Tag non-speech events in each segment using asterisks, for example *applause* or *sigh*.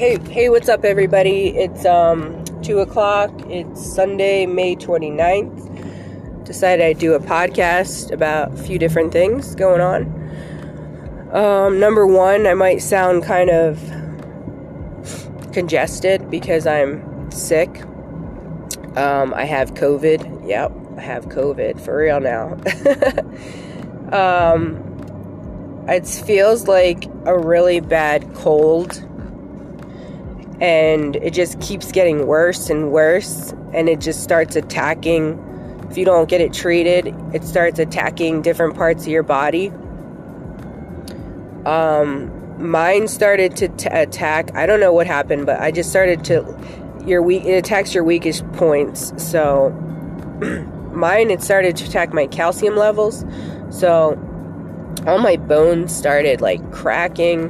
Hey, hey, what's up, everybody? It's um two o'clock. It's Sunday, May 29th. Decided I'd do a podcast about a few different things going on. Um, number one, I might sound kind of congested because I'm sick. Um, I have COVID. Yep, I have COVID for real now. *laughs* um, it feels like a really bad cold and it just keeps getting worse and worse and it just starts attacking. If you don't get it treated it starts attacking different parts of your body. Um, mine started to t- attack. I don't know what happened but i just started to your weak it attacks your weakest points. So *clears throat* mine it started to attack my calcium levels. So all my bones started like cracking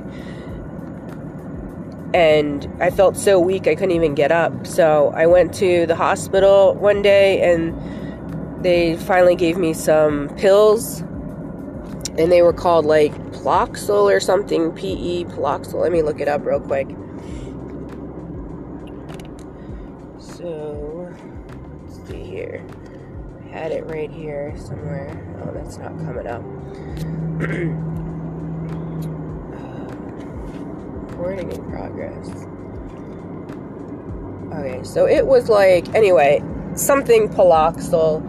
and I felt so weak I couldn't even get up. So I went to the hospital one day and they finally gave me some pills and they were called like Ploxil or something, PE Ploxil. Let me look it up real quick. So, let's see here. I had it right here somewhere. Oh, that's not coming up. *clears throat* recording in progress. Okay, so it was like, anyway, something Paloxal.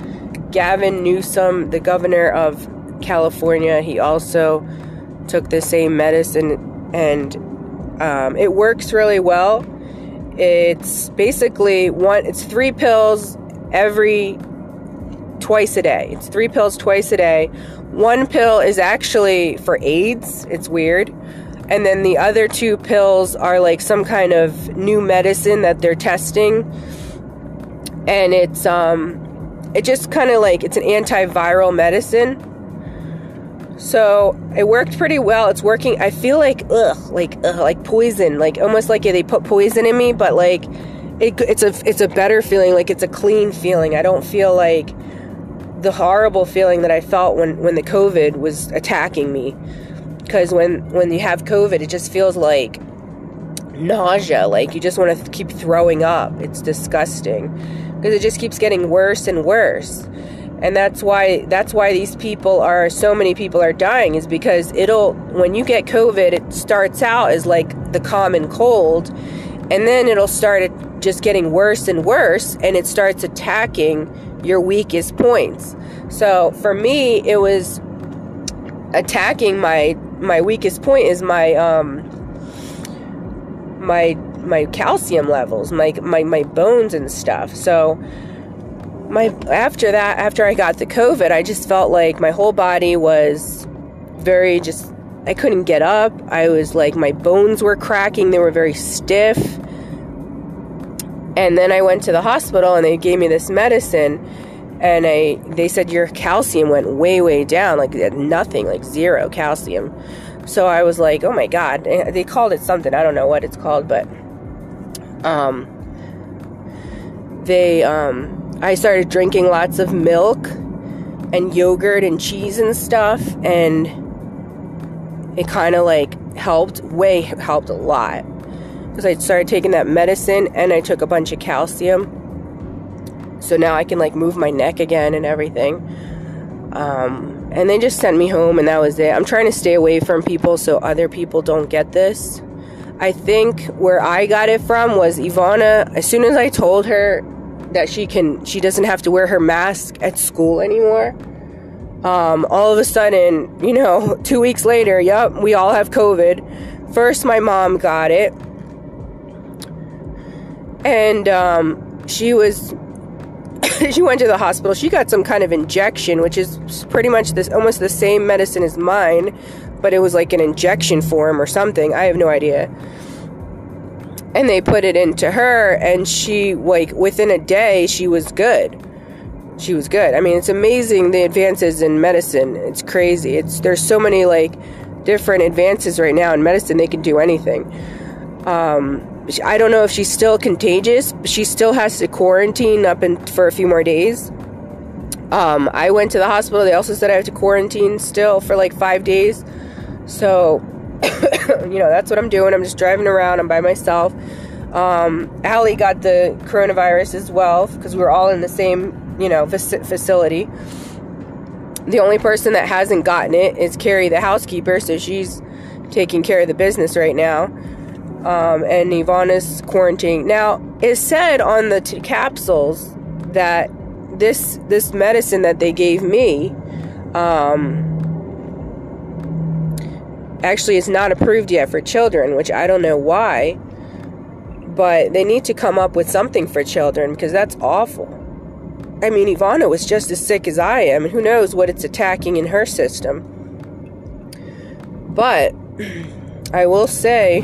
Gavin Newsom, the governor of California, he also took the same medicine and um, it works really well. It's basically one, it's three pills every twice a day. It's three pills twice a day. One pill is actually for AIDS. It's weird and then the other two pills are like some kind of new medicine that they're testing. And it's um it just kind of like it's an antiviral medicine. So it worked pretty well. It's working i feel like ugh like ugh, like poison like almost like they put poison in me but like it, it's a it's a better feeling like it's a clean feeling. I don't feel like the horrible feeling that i felt when when the covid was attacking me because when when you have covid it just feels like nausea like you just want to keep throwing up. It's disgusting because it just keeps getting worse and worse. And that's why that's why these people are so many people are dying is because it'll when you get covid it starts out as like the common cold and then it'll start just getting worse and worse and it starts attacking your weakest points. So for me it was attacking my my weakest point is my um my my calcium levels, my my my bones and stuff. So my after that, after I got the COVID, I just felt like my whole body was very just I couldn't get up. I was like my bones were cracking, they were very stiff. And then I went to the hospital and they gave me this medicine and I they said your calcium went way way down like nothing like zero calcium. So I was like oh my god. They called it something. I don't know what it's called but um they um I started drinking lots of milk and yogurt and cheese and stuff and it kind of like helped way helped a lot. Because I started taking that medicine and I took a bunch of calcium so now I can like move my neck again and everything. Um, and they just sent me home, and that was it. I'm trying to stay away from people so other people don't get this. I think where I got it from was Ivana. As soon as I told her that she can, she doesn't have to wear her mask at school anymore. Um, all of a sudden, you know, *laughs* two weeks later, yep, we all have COVID. First, my mom got it, and um, she was *laughs* she went to the hospital. She got some kind of injection, which is pretty much this almost the same medicine as mine, but it was like an injection form or something. I have no idea. And they put it into her, and she like within a day she was good. She was good. I mean, it's amazing the advances in medicine. It's crazy. It's there's so many like different advances right now in medicine. They can do anything. Um, I don't know if she's still contagious. but She still has to quarantine up in, for a few more days. Um, I went to the hospital. They also said I have to quarantine still for like five days. So *coughs* you know, that's what I'm doing. I'm just driving around. I'm by myself. Um, Allie got the coronavirus as well because we were all in the same, you know, facility. The only person that hasn't gotten it is Carrie, the housekeeper, so she's taking care of the business right now. Um, and Ivana's quarantining. Now, it said on the t- capsules that this this medicine that they gave me um, actually is not approved yet for children, which I don't know why. But they need to come up with something for children because that's awful. I mean, Ivana was just as sick as I am, and who knows what it's attacking in her system. But *clears throat* I will say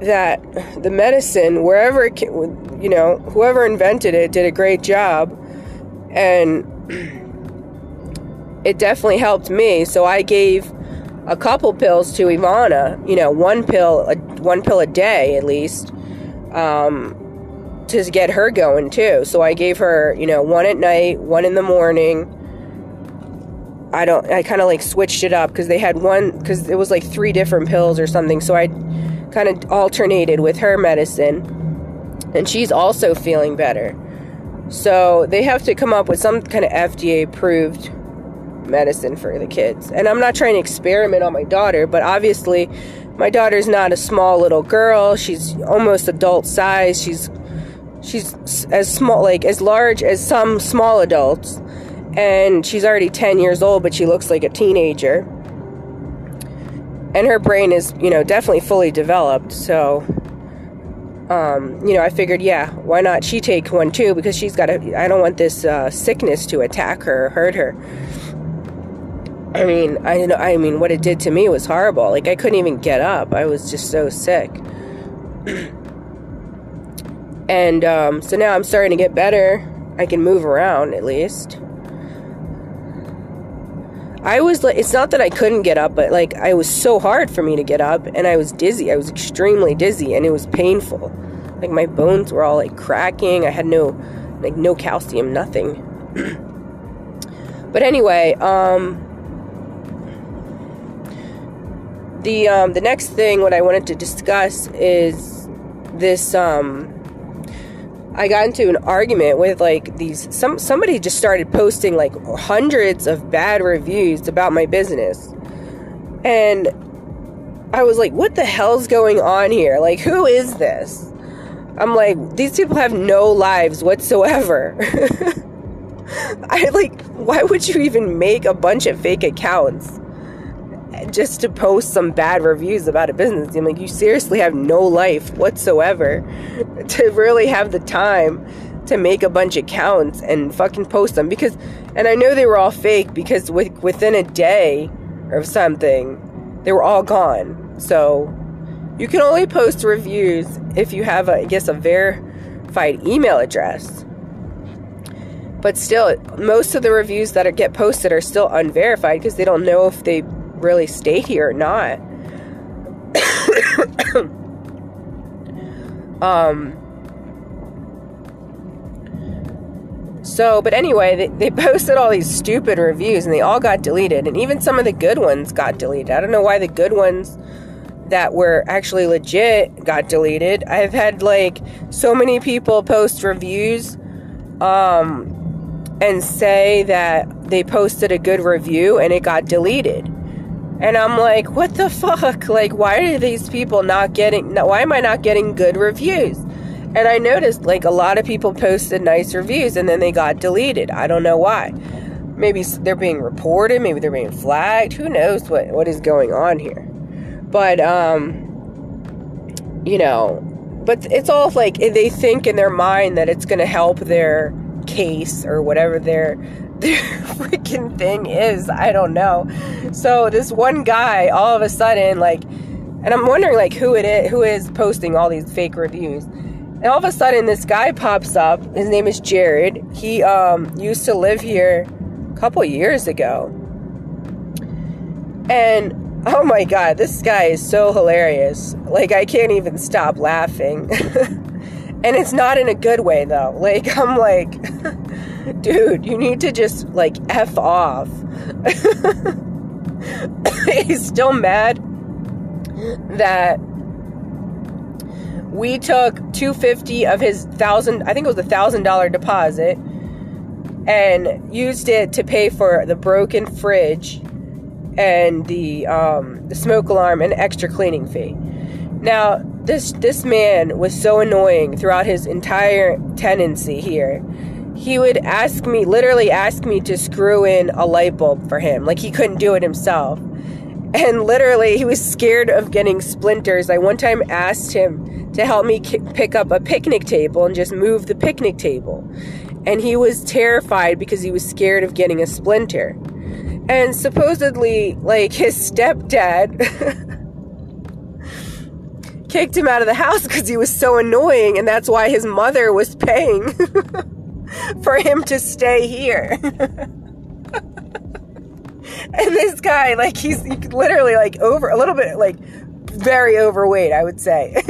that the medicine, wherever it, you know, whoever invented it did a great job, and *clears throat* it definitely helped me. So I gave a couple pills to Ivana, you know, one pill, a, one pill a day at least, um, to get her going too. So I gave her, you know, one at night, one in the morning. I don't, I kind of like switched it up because they had one, because it was like three different pills or something. So I kind of alternated with her medicine. And she's also feeling better. So they have to come up with some kind of FDA approved medicine for the kids. And I'm not trying to experiment on my daughter, but obviously my daughter's not a small little girl. She's almost adult size. She's she's as small like as large as some small adults. And she's already 10 years old, but she looks like a teenager. And her brain is, you know, definitely fully developed. So um, you know, I figured, yeah, why not she take one too? Because she's got a, I don't want this uh, sickness to attack her or hurt her. I mean, I know. I mean, what it did to me was horrible. Like I couldn't even get up. I was just so sick. *clears throat* and um, so now I'm starting to get better. I can move around at least. I was like, it's not that I couldn't get up, but like, I was so hard for me to get up, and I was dizzy. I was extremely dizzy, and it was painful. Like, my bones were all like cracking. I had no, like, no calcium, nothing. *clears throat* but anyway, um, the um, the next thing what I wanted to discuss is this um, I got into an argument with like these some somebody just started posting like hundreds of bad reviews about my business. And I was like, what the hell's going on here? Like who is this? I'm like, these people have no lives whatsoever. *laughs* I like why would you even make a bunch of fake accounts? Just to post some bad reviews about a business. I'm like, you seriously have no life whatsoever *laughs* to really have the time to make a bunch of accounts and fucking post them because and I know they were all fake because with, within a day or something they were all gone. So you can only post reviews if you have a, I guess a verified email address. But still, most of the reviews that get posted are still unverified because they don't know if they really stay here or not. um so but anyway they, they *laughs* posted all these stupid reviews and they all got deleted and even some of the good ones got deleted. I don't know why the good ones that were actually legit got deleted. I've had like so many people post reviews um and say that they posted a good review and it got deleted and I'm like, what the fuck? *laughs* Like, why are these people not getting, why am I not getting good reviews? And I noticed like a lot of people posted nice reviews and then they got deleted. I don't know why. Maybe they're being reported, maybe they're being flagged. Who knows what, what is going on here? But, um, you know, but it's all like they think in their mind that it's going to help their case or whatever their *laughs* their freaking thing is. I don't know. So this one guy, all of a sudden, like, and I'm wondering like who it is, who is posting all these fake reviews. And all of a sudden, this guy pops up. His name is Jared. He um, used to live here a couple years ago. And oh my god, this guy is so hilarious. Like, I can't even stop laughing. *laughs* and it's not in a good way, though. Like, I'm like. *laughs* *laughs* dude, you need to just like F off. *laughs* He's still mad that we took 250 of his thousand i think it was a thousand dollar deposit and used it to pay for the broken fridge and the um, the smoke alarm and extra cleaning fee now this this man was so annoying throughout his entire tenancy here he would ask me literally ask me to screw in a light bulb for him. Like he couldn't do it himself. And literally he was scared of getting splinters. I one time asked him to help me k- pick up a picnic table and just move the picnic table. And he was terrified because he was scared of getting a splinter. And supposedly like his stepdad *laughs* kicked him out of the house because he was so annoying and that's why his mother was paying *laughs* *laughs* for him to stay here *laughs* and this guy, like, he's literally like over a little bit, like, very overweight, I would say. *laughs*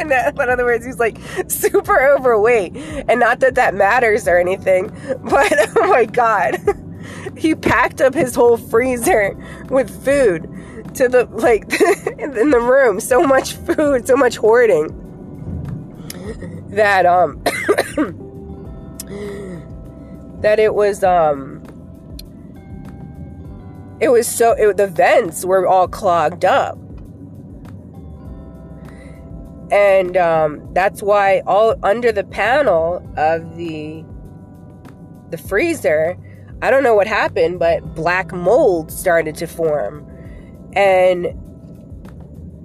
in, in other words, he's like super overweight. And not that that matters or anything, but oh my God. he packed up his whole freezer with food to the, like, in the room. So much food, so much hoarding that, um, *coughs* that it was, um, it was so it, the vents were all clogged up. And um, that's why all under the panel of the the freezer i don't know what happened but black mold started to form. And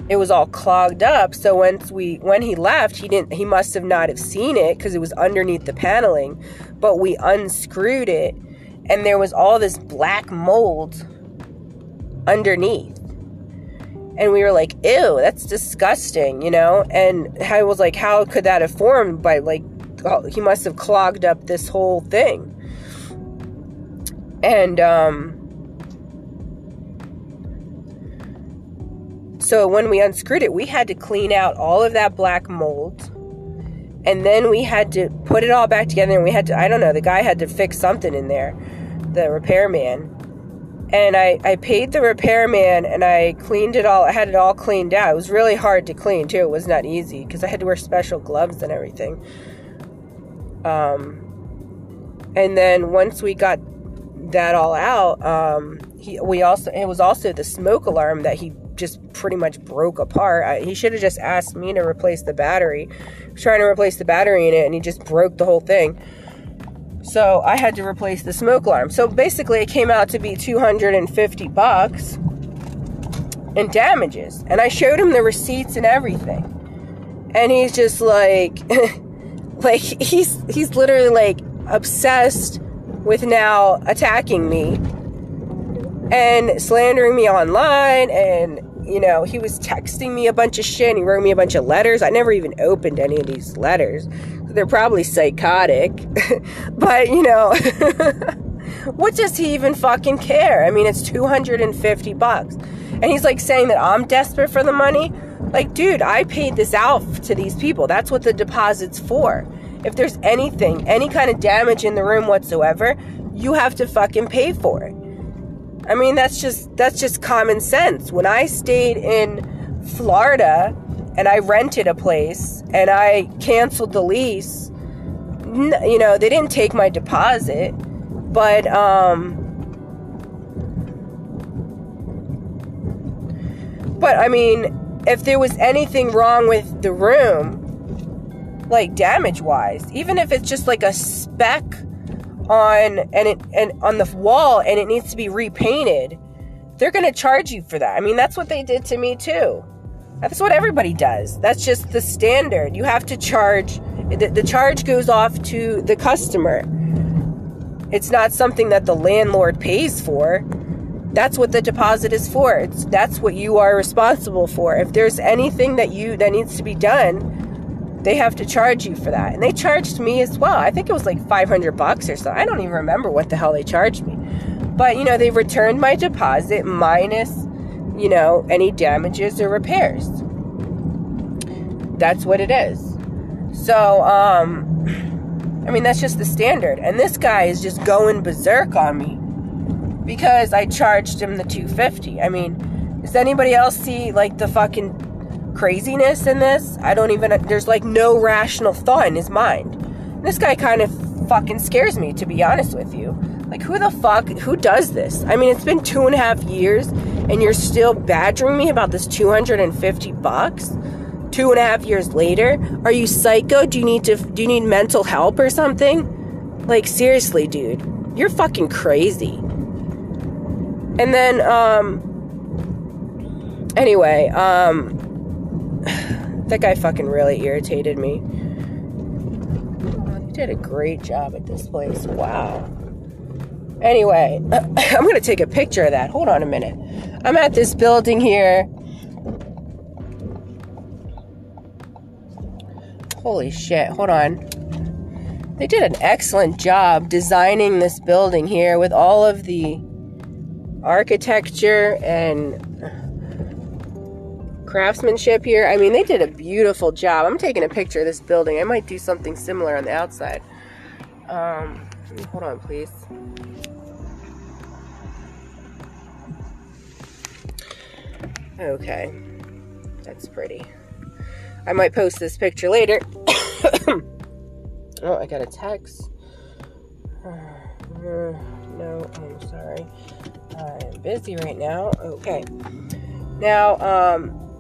it was all clogged up so once we when he left he didn't he must have not have seen it because it was underneath the paneling but we unscrewed it and there was all this black mold underneath. And we were like, ew, that's disgusting, you know? And I was like, how could that have formed by like, oh, he must have clogged up this whole thing. And, um, so when we unscrewed it, we had to clean out all of that black mold. And then we had to put it all back together and we had to, I don't know, the guy had to fix something in there, the repairman and I, I paid the repairman and I cleaned it all. I had it all cleaned out. It was really hard to clean too. It was not easy because I had to wear special gloves and everything. Um, and then once we got that all out, um, he we also it was also the smoke alarm that he just pretty much broke apart. I, he should have just asked me to replace the battery. trying to replace the battery in it, and he just broke the whole thing. So I had to replace the smoke alarm. So basically, it came out to be 250 bucks in damages. And I showed him the receipts and everything. And he's just like, *laughs* like he's he's literally like obsessed with now attacking me and slandering me online and you know he was texting me a bunch of shit and he wrote me a bunch of letters i never even opened any of these letters they're probably psychotic. *laughs* but, you know, *laughs* what does he even fucking care? I mean, it's 250 bucks. And he's like saying that I'm desperate for the money. Like, dude, I paid this out to these people. That's what the deposit's for. If there's anything, any kind of damage in the room whatsoever, you have to fucking pay for it. I mean, that's just that's just common sense. When I stayed in Florida and I rented a place and I canceled the lease, you know, they didn't take my deposit, but um but I mean, if there was anything wrong with the room, like damage wise, even if it's just like a speck on and it and on the wall and it needs to be repainted, they're going to charge you for that. I mean, that's what they did to me too. That's what everybody does. That's just the standard. You have to charge, the, the charge goes off to the customer. It's not something that the landlord pays for. That's what the deposit is for. It's that's what you are responsible for. If there's anything that you that needs to be done, they have to charge you for that. And they charged me as well. I think it was like 500 bucks or so. I don't even remember what the hell they charged me. But, you know, they returned my deposit minus you know, any damages or repairs. That's what it is. So, um, *clears throat* I mean, that's just the standard. And this guy is just going berserk on me because I charged him the 250. I mean, Does anybody else see like the fucking craziness in this? I don't even, there's like no rational thought in his mind. This guy kind of fucking scares me, to be honest with you. Like, who the fuck, who does this? I mean, it's been two and a half years and you're still badgering me about this 250 bucks? Two and a half years later? Are you psycho? Do you need to, do you need mental help or something? Like, seriously, dude. You're fucking crazy. And then, um, anyway, um, that guy fucking really irritated me. He did a great job at this place. Wow. Anyway, *coughs* I'm gonna take a picture of that. Hold on a minute. I'm at this building here. Holy shit, hold on. They did an excellent job designing this building here with all of the architecture and craftsmanship here. I mean, they did a beautiful job. I'm taking a picture of this building. I might do something similar on the outside. Um, hold on, please. Okay, that's pretty. I might post this picture later. *coughs* oh, I got a text. *sighs* no, I'm sorry. I'm busy right now. Okay. Now, um,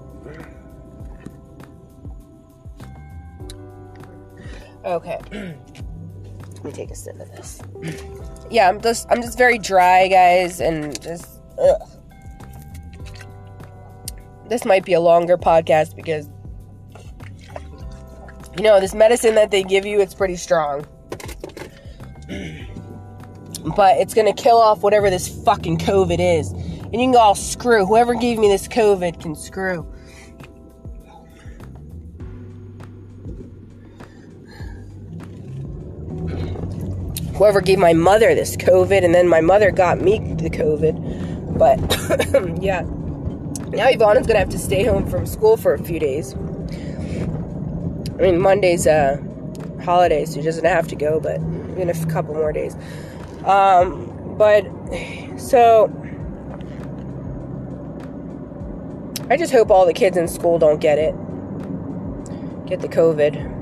okay. Let me take a sip of this. Yeah, I'm just I'm just very dry, guys, and just ugh. This might be a longer podcast because you know, this medicine that they give you, it's pretty strong. *clears throat* but it's gonna kill off whatever this fucking COVID is. And you can all screw. Whoever gave me this COVID can screw. Whoever gave my mother this COVID, and then my mother got me the COVID. But *coughs* yeah. Now Ivana's gonna have to stay home from school for a few days. I mean, Monday's a holiday, so she doesn't have to go, but in a couple more days. Um, but so I just hope all the kids in school don't get it, get the COVID.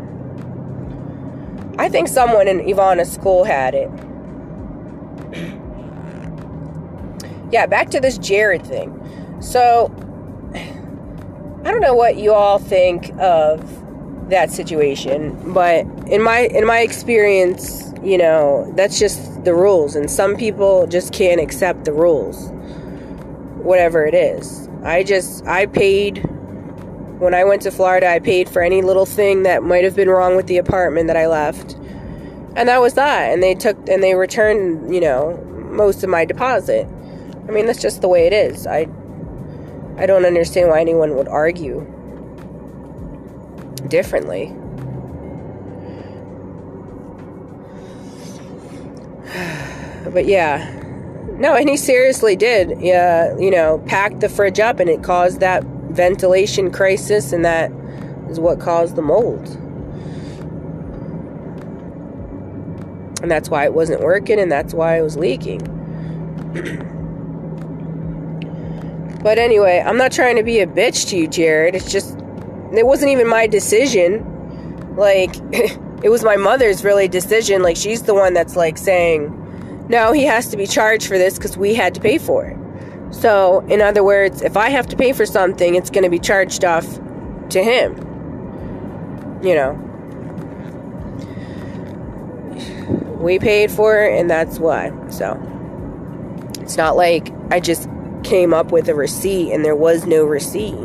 I think someone in Ivana's school had it. yeah, back to this Jared thing. So I don't know what you all think of that situation but in my in my experience you know that's just the rules and some people just can't accept the rules whatever it is i just i paid when i went to florida i paid for any little thing that might have been wrong with the apartment that i left and that was that and they took and they returned you know most of my deposit i mean that's just the way it is i i don't understand why anyone would argue differently. *sighs* But yeah. No, and he seriously did. Yeah, you know, pack the fridge up and it caused that ventilation crisis and that is what caused the mold. And that's why it wasn't working and that's why it was leaking. *clears throat* but anyway, I'm not trying to be a bitch to you, Jared. It's just it wasn't even my decision. Like, *laughs* it was my mother's really decision. Like, she's the one that's like saying, no, he has to be charged for this because we had to pay for it. So, in other words, if I have to pay for something, it's going to be charged off to him. You know. We paid for it, and that's why. So, it's not like I just came up with a receipt and there was no receipt.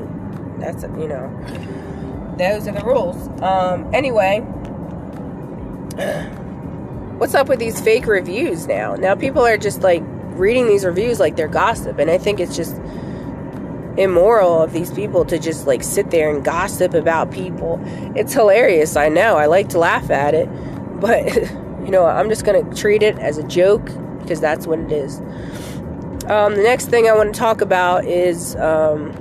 That's, you know those are the rules. Um, anyway, *sighs* what's up with these fake reviews now? Now people are just like reading these reviews like they're gossip, and I think it's just immoral of these people to just like sit there and gossip about people. It's hilarious, I know. I like to laugh at it, but *laughs* you know, I'm just gonna treat it as a joke because that's what it is. Um, the next thing I want to talk about is um,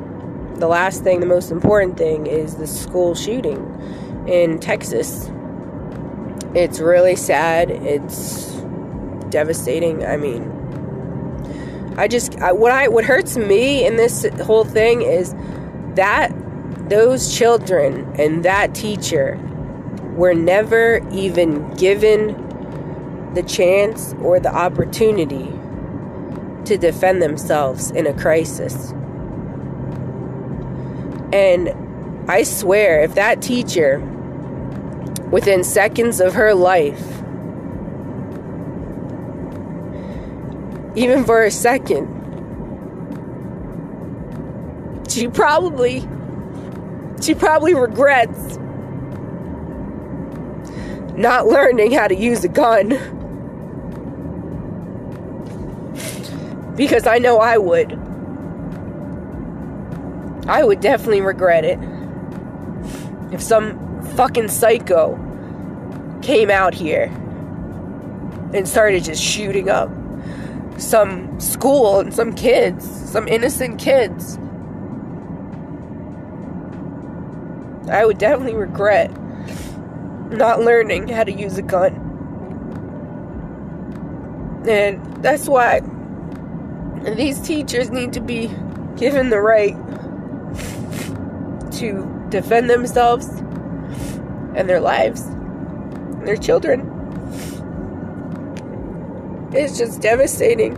the last thing, the most important thing, is the school shooting in Texas. It's really sad. It's devastating. I mean, I just I, what I what hurts me in this whole thing is that those children and that teacher were never even given the chance or the opportunity to defend themselves in a crisis. And I swear, if that teacher, within seconds of her life, even for a second, she probably she probably regrets not learning how to use a gun. Because I know I would. I would definitely regret it. If some fucking psycho came out here and started just shooting up some school and some kids, some innocent kids. I would definitely regret not learning how to use a gun. And that's why these teachers need to be given the right to defend themselves and their lives and their children. It's just devastating.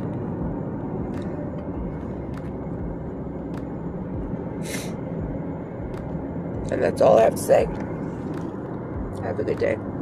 And that's all I have to say. Have a good day.